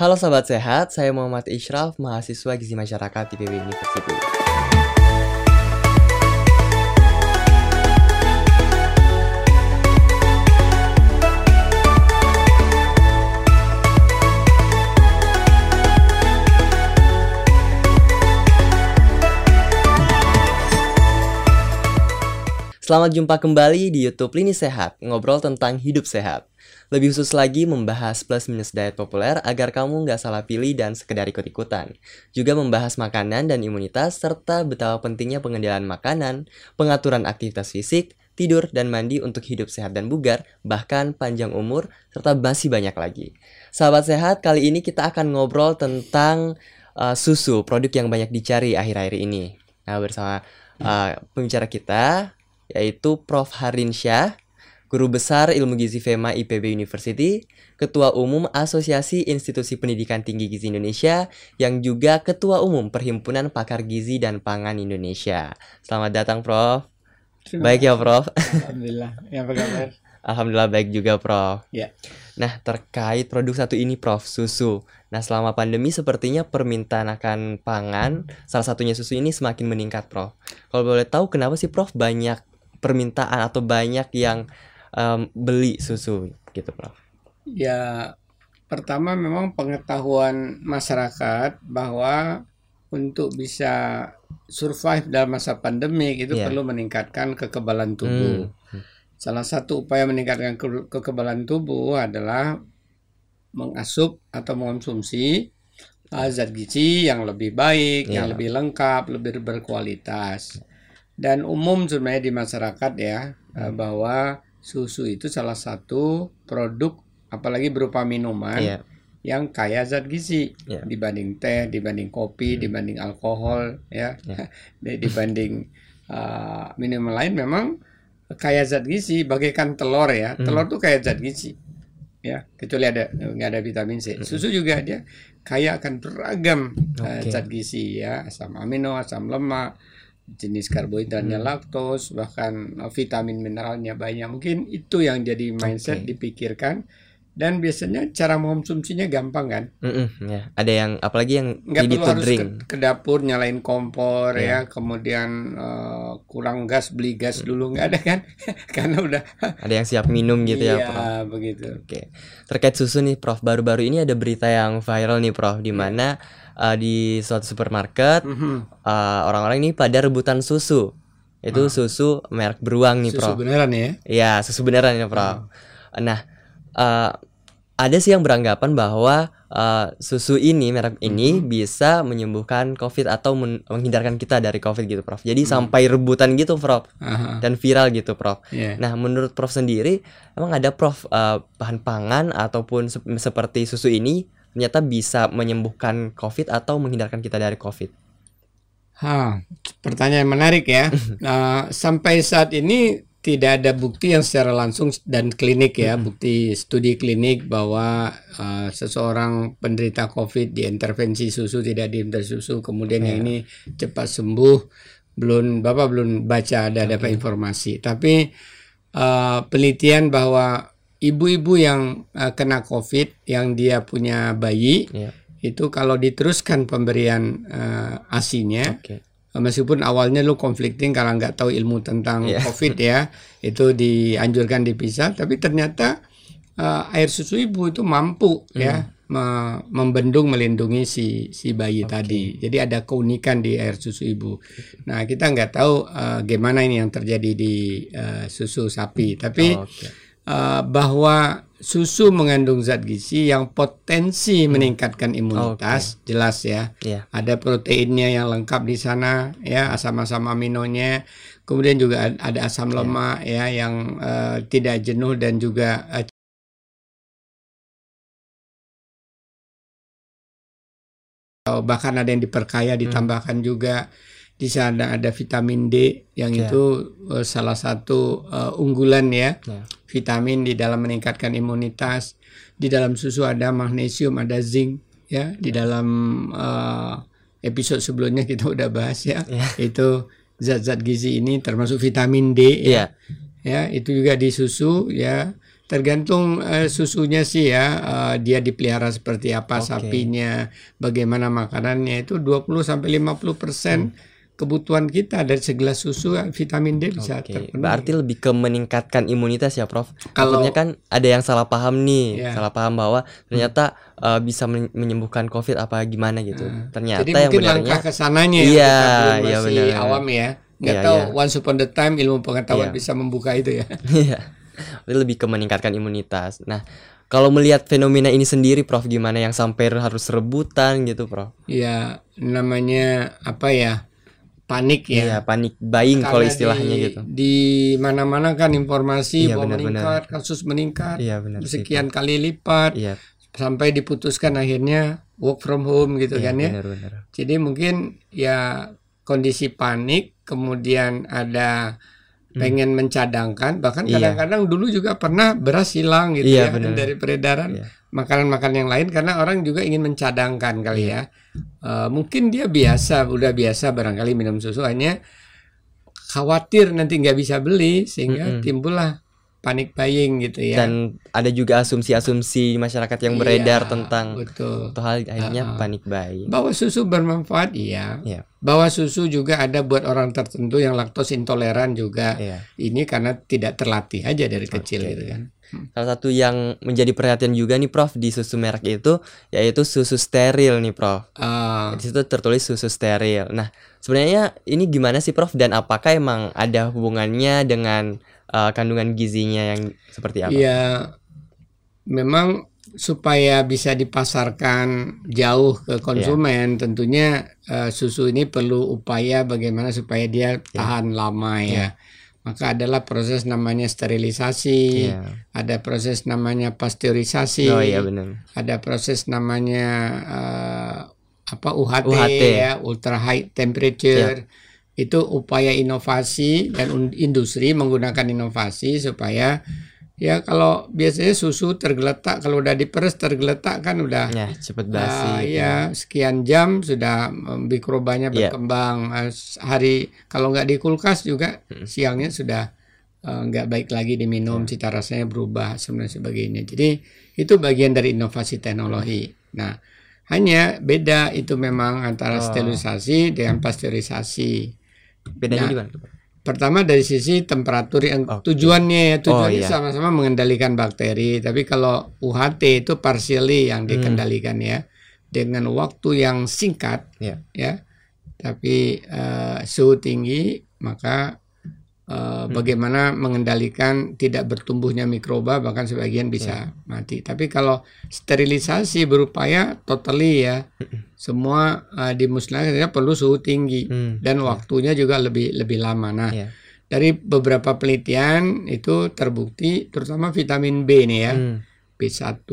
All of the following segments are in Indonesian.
Halo sahabat sehat, saya Muhammad Ishraf, mahasiswa Gizi Masyarakat IPB University. Selamat jumpa kembali di YouTube Lini Sehat, ngobrol tentang hidup sehat. Lebih khusus lagi membahas plus minus diet populer agar kamu nggak salah pilih dan sekedar ikut-ikutan. Juga membahas makanan dan imunitas serta betapa pentingnya pengendalian makanan, pengaturan aktivitas fisik, tidur dan mandi untuk hidup sehat dan bugar, bahkan panjang umur, serta masih banyak lagi. Sahabat sehat, kali ini kita akan ngobrol tentang uh, susu, produk yang banyak dicari akhir-akhir ini. Nah, bersama uh, pembicara kita, yaitu Prof. Harin Syah, Guru Besar Ilmu Gizi FEMA IPB University, Ketua Umum Asosiasi Institusi Pendidikan Tinggi Gizi Indonesia, yang juga Ketua Umum Perhimpunan Pakar Gizi dan Pangan Indonesia. Selamat datang, Prof. Terima Baik ya, Prof. Alhamdulillah. Yang apa kabar? Alhamdulillah baik juga, Prof. Ya. Nah, terkait produk satu ini, Prof, susu. Nah, selama pandemi sepertinya permintaan akan pangan, salah satunya susu ini semakin meningkat, Prof. Kalau boleh tahu, kenapa sih, Prof, banyak permintaan atau banyak yang um, beli susu gitu Prof? Ya, pertama memang pengetahuan masyarakat bahwa untuk bisa survive dalam masa pandemi itu Iya. perlu meningkatkan kekebalan tubuh. Hmm. Salah satu upaya meningkatkan ke- kekebalan tubuh adalah mengasup atau mengonsumsi uh, zat gizi yang lebih baik, yang Iya. lebih lengkap, lebih berkualitas. Dan umum sebenarnya di masyarakat ya uh, bahwa susu itu salah satu produk apalagi berupa minuman Iya. yang kaya zat gizi Iya. dibanding teh, dibanding kopi, dibanding alkohol ya. Iya. dibanding uh, minuman lain memang kaya zat gizi bagaikan telur ya. Hmm. Telur tuh kaya zat gizi. Ya, kecuali ada nggak ada vitamin C. Susu juga dia kaya akan beragam uh, Oke. zat gizi ya, asam amino, asam lemak, jenis karbohidratnya Hmm. laktos, bahkan uh, vitamin mineralnya banyak. Mungkin itu yang jadi mindset Oke. dipikirkan dan biasanya cara mengkonsumsinya gampang kan? Mm-mm, ya. Ada yang apalagi yang nggak perlu harus drink. ke, ke dapur nyalain kompor Iya. ya kemudian eh, kurang gas beli gas dulu nggak ada kan karena udah Ada yang siap minum gitu iya ya, Prof. begitu Oke. Terkait susu nih, Prof. Baru-baru ini ada berita yang viral nih, Prof, di mana uh, di suatu supermarket Mhm. uh, orang-orang ini pada rebutan susu. Itu susu merek beruang nih, susu Prof. beneran ya Iya, susu beneran ya, Prof. Nah, eh, ada sih yang beranggapan bahwa eh, susu ini, merek ini bisa menyembuhkan COVID atau men- menghindarkan kita dari COVID gitu, Prof. Jadi sampai rebutan gitu, Prof. Aha, Dan viral gitu, Prof. iya. Nah, menurut Prof sendiri, emang ada Prof eh, bahan pangan ataupun sep- seperti susu ini ternyata bisa menyembuhkan COVID atau menghindarkan kita dari COVID? Ha, pertanyaan menarik ya. Nah, sampai saat ini tidak ada bukti yang secara langsung dan klinik ya bukti studi klinik bahwa eh, seseorang penderita COVID diintervensi susu tidak diintervensi susu kemudian yang ini cepat sembuh belum bapak belum baca ada ada informasi. Tapi eh, penelitian bahwa ibu-ibu yang eh, kena COVID yang dia punya bayi Iya. itu kalau diteruskan pemberian eh, asinya Oke. meskipun awalnya lu conflicting karena nggak tahu ilmu tentang Iya. COVID ya itu dianjurkan dipisah tapi ternyata eh, air susu ibu itu mampu ya me- membendung melindungi si si bayi tadi jadi ada keunikan di air susu ibu nah kita nggak tahu eh, gimana ini yang terjadi di eh, susu sapi tapi Oke. Eh, bahwa susu mengandung zat gizi yang potensi Hmm. meningkatkan imunitas jelas ya. Iya. ada proteinnya yang lengkap di sana ya asam-asam aminonya. Kemudian juga ad- ada asam lemak ya yang eh, tidak jenuh dan juga oh, bahkan ada yang diperkaya ditambahkan juga di sana ada vitamin D yang Ya. itu eh, salah satu eh, unggulan ya Ya. vitamin di dalam meningkatkan imunitas di dalam susu ada magnesium ada zinc ya di dalam eh, episode sebelumnya kita udah bahas ya Ya. itu zat-zat gizi ini termasuk vitamin D ya Iya. ya itu juga di susu ya tergantung eh, susunya sih ya eh, dia dipelihara seperti apa Oke. sapinya bagaimana makanannya itu 20 sampai 50 persen kebutuhan kita dari segelas susu vitamin D bisa Oke, terpenuhi. berarti lebih ke meningkatkan imunitas ya, Prof. Kalau- Takutnya kan ada yang salah paham nih, Ya. salah paham bahwa ternyata eh, bisa men- menyembuhkan COVID apa gimana gitu. Ternyata Jadi yang mungkin langkah ke sananya Iya, belum iya masih benar. awam ya. Nggak Iya, tahu iya. once upon the time ilmu pengetahuan Iya. bisa membuka itu ya. Iya. Lebih ke meningkatkan imunitas. Nah, kalau melihat fenomena ini sendiri, Prof, gimana yang sampai harus rebutan gitu, Prof? Ya namanya apa ya? Panik ya. Iya, panik buying kalau istilahnya di, gitu. Di mana-mana kan informasi Iya, bahwa benar-benar. meningkat, kasus meningkat Iya, benar sekian kali lipat Iya, sampai diputuskan akhirnya work from home gitu iya kan ya. benar-benar. Jadi mungkin ya kondisi panik, kemudian ada pengen mencadangkan, bahkan Hmm. Iya. kadang-kadang dulu juga pernah beras hilang gitu Iya, ya benar. dari peredaran Iya. makanan-makanan yang lain karena orang juga ingin mencadangkan kali ya. Eh, mungkin dia biasa, udah biasa barangkali minum susu hanya khawatir nanti nggak bisa beli sehingga Mm-mm. timbullah panik buying gitu ya. Dan ada juga asumsi-asumsi masyarakat yang beredar Iya, tentang betul. Hal akhirnya Ah. panik buying. Bahwa susu bermanfaat iya. Iya. Bahwa susu juga ada buat orang tertentu yang laktos intoleran juga. Iya. Ini karena tidak terlatih aja dari kecil Oke. gitu kan. Salah satu yang menjadi perhatian juga nih Prof di susu merek itu yaitu susu steril nih Prof. Ah, Di situ tertulis susu steril. Nah, sebenarnya ini gimana sih Prof dan apakah emang ada hubungannya dengan uh, kandungan gizinya yang seperti apa? Iya, memang supaya bisa dipasarkan jauh ke konsumen, tentunya eh, susu ini perlu upaya bagaimana supaya dia tahan lama ya. Maka adalah proses namanya sterilisasi, Iya. ada proses namanya pasteurisasi, Oh iya benar. ada proses namanya eh, apa UHT, UHT. ya, ultra high temperature. Itu upaya inovasi dan industri menggunakan inovasi supaya ya kalau biasanya susu tergeletak kalau udah diperes tergeletak kan udah Ya, cepet ah, basi. ya sekian jam sudah em, mikrobanya Iya. berkembang Eh, s- hari kalau nggak di kulkas juga siangnya sudah eh, nggak baik lagi diminum Iya. cita rasanya berubah dan sebagainya jadi itu bagian dari inovasi teknologi nah hanya beda itu memang antara Oh. sterilisasi dengan pasteurisasi Bedanya Nah, di mana? Pertama dari sisi temperatur yang Oke. tujuannya ya tujuannya iya. sama-sama mengendalikan bakteri. Tapi kalau UHT itu partially yang Hmm. dikendalikan ya dengan waktu yang singkat Iya. ya. Tapi eh, suhu tinggi maka eh, Hmm. bagaimana mengendalikan tidak bertumbuhnya mikroba bahkan sebagian bisa mati. Tapi kalau sterilisasi berupaya totally ya semua eh, dimusnahkan perlu suhu tinggi Hmm. dan waktunya juga lebih lebih lama. Nah, Iya. dari beberapa penelitian itu terbukti terutama vitamin B nih ya. Hmm. B1,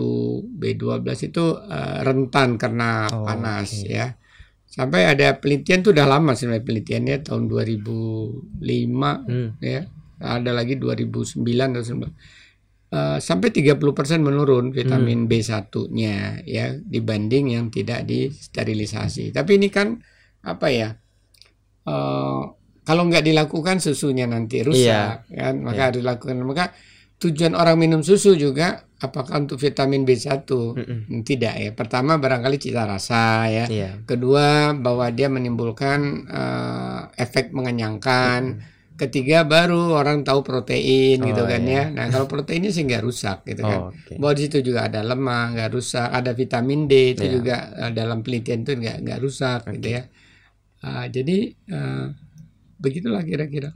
B12 itu eh, rentan karena Oh, panas oke. ya. Sampai ada penelitian itu udah lama sebenarnya penelitiannya tahun 2005 Hmm. ya. Ada lagi 2009 atau 19. Eh, sampai 30% menurun vitamin Hmm. B1-nya ya dibanding yang tidak disterilisasi. Tapi ini kan apa ya? eh, kalau nggak dilakukan susunya nanti rusak kan, maka harus dilakukan. Maka tujuan orang minum susu juga apakah untuk vitamin B1? Mm-mm. Tidak ya. Pertama barangkali cita rasa ya. Iya. Kedua bahwa dia menimbulkan eh, efek mengenyangkan. Ketiga baru orang tahu protein gitu Oh, kan iya. ya. Nah kalau proteinnya sih nggak rusak gitu kan. Oh, oke. Bahwa di situ juga ada lemak nggak rusak, ada vitamin D itu Iya. juga eh, dalam penelitian itu nggak nggak rusak gitu ya. Ah, jadi eh, begitulah kira-kira.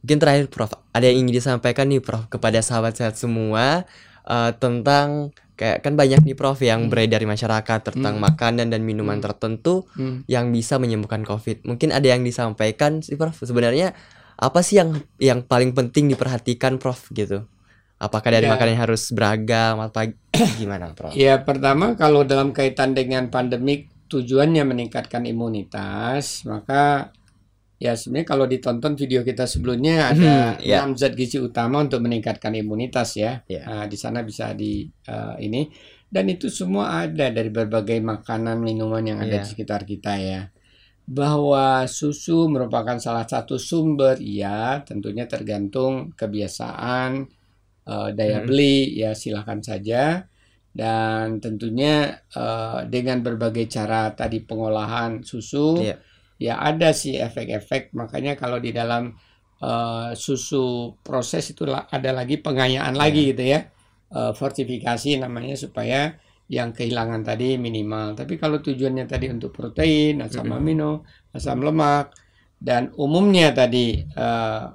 Mungkin terakhir Prof, ada yang ingin disampaikan nih Prof kepada sahabat sehat semua eh, tentang kayak kan banyak nih Prof yang beredar di masyarakat tentang Hmm. makanan dan minuman tertentu Hmm. yang bisa menyembuhkan COVID. Mungkin ada yang disampaikan sih Prof. Sebenarnya apa sih yang yang paling penting diperhatikan Prof gitu? Apakah dari Ya. makanan yang harus beragam atau gimana Prof? Ya pertama kalau dalam kaitan dengan pandemik tujuannya meningkatkan imunitas, maka ya sebenarnya kalau ditonton video kita sebelumnya ada Hmm, ya. enam zat gizi utama untuk meningkatkan imunitas ya. Ya. Nah, di sana bisa di eh, ini dan itu semua ada dari berbagai makanan minuman yang ada Ya. di sekitar kita ya. Bahwa susu merupakan salah satu sumber, ya tentunya tergantung kebiasaan uh, daya Hmm. beli ya silakan saja dan tentunya uh, dengan berbagai cara tadi pengolahan susu Iya. ya ada sih efek-efek makanya kalau di dalam uh, susu proses itu ada lagi pengayaan lagi gitu ya Uh, fortifikasi namanya supaya yang kehilangan tadi minimal. Tapi kalau tujuannya tadi untuk protein asam amino asam lemak dan umumnya tadi uh,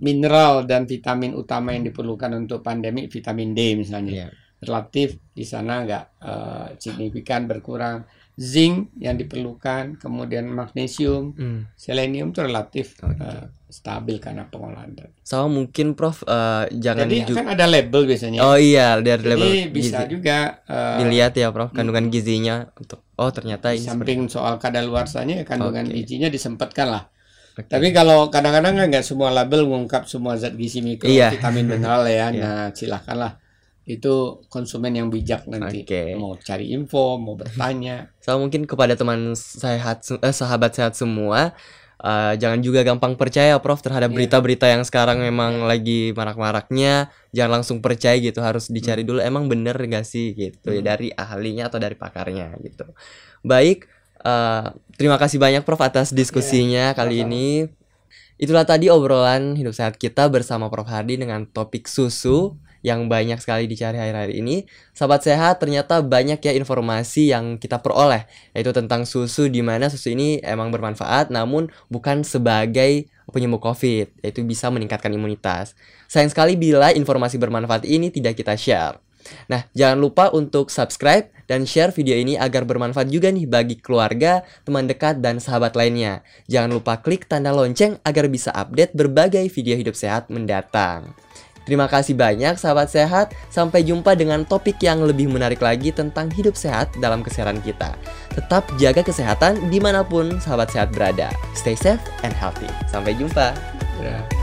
mineral dan vitamin utama yang diperlukan untuk pandemi vitamin D misalnya. Iya. relatif di sana nggak eh, signifikan berkurang zinc yang diperlukan kemudian magnesium Hmm. selenium itu relatif Oke. eh, stabil karena pengolahan. Sama mungkin Prof eh, jangan jadi ju- kan ada label biasanya Oh iya, jadi label bisa gizi. juga eh, Dilihat ya Prof kandungan gizinya untuk oh ternyata ini samping soal kadaluarsanya ya kandungan Oke. gizinya disempatkan lah seperti- tapi kalau kadang-kadang nggak semua label mengungkap semua zat gizi mikro Iya. vitamin mineral ya Iya. nah silakanlah itu konsumen yang bijak nanti Oke. mau cari info mau bertanya So mungkin kepada teman sehat se- eh, sahabat sehat semua eh, jangan juga gampang percaya Prof terhadap Iya. berita-berita yang sekarang memang lagi marak-maraknya. Jangan langsung percaya gitu, harus dicari dulu emang bener gak sih gitu Hmm. dari ahlinya atau dari pakarnya gitu. Baik, eh, terima kasih banyak Prof atas diskusinya kali Iya, sama-sama. ini. Itulah tadi obrolan hidup sehat kita bersama Prof Hardi dengan topik susu yang banyak sekali dicari akhir-akhir ini. Sahabat sehat, ternyata banyak ya informasi yang kita peroleh yaitu tentang susu di mana susu ini emang bermanfaat namun bukan sebagai penyembuh COVID, yaitu bisa meningkatkan imunitas. Sayang sekali bila informasi bermanfaat ini tidak kita share. Nah, jangan lupa untuk subscribe dan share video ini agar bermanfaat juga nih bagi keluarga, teman dekat, dan sahabat lainnya. Jangan lupa klik tanda lonceng agar bisa update berbagai video hidup sehat mendatang. Terima kasih banyak sahabat sehat, sampai jumpa dengan topik yang lebih menarik lagi tentang hidup sehat dalam kesehatan kita. Tetap jaga kesehatan di mana pun sahabat sehat berada. Stay safe and healthy. Sampai jumpa. Ya.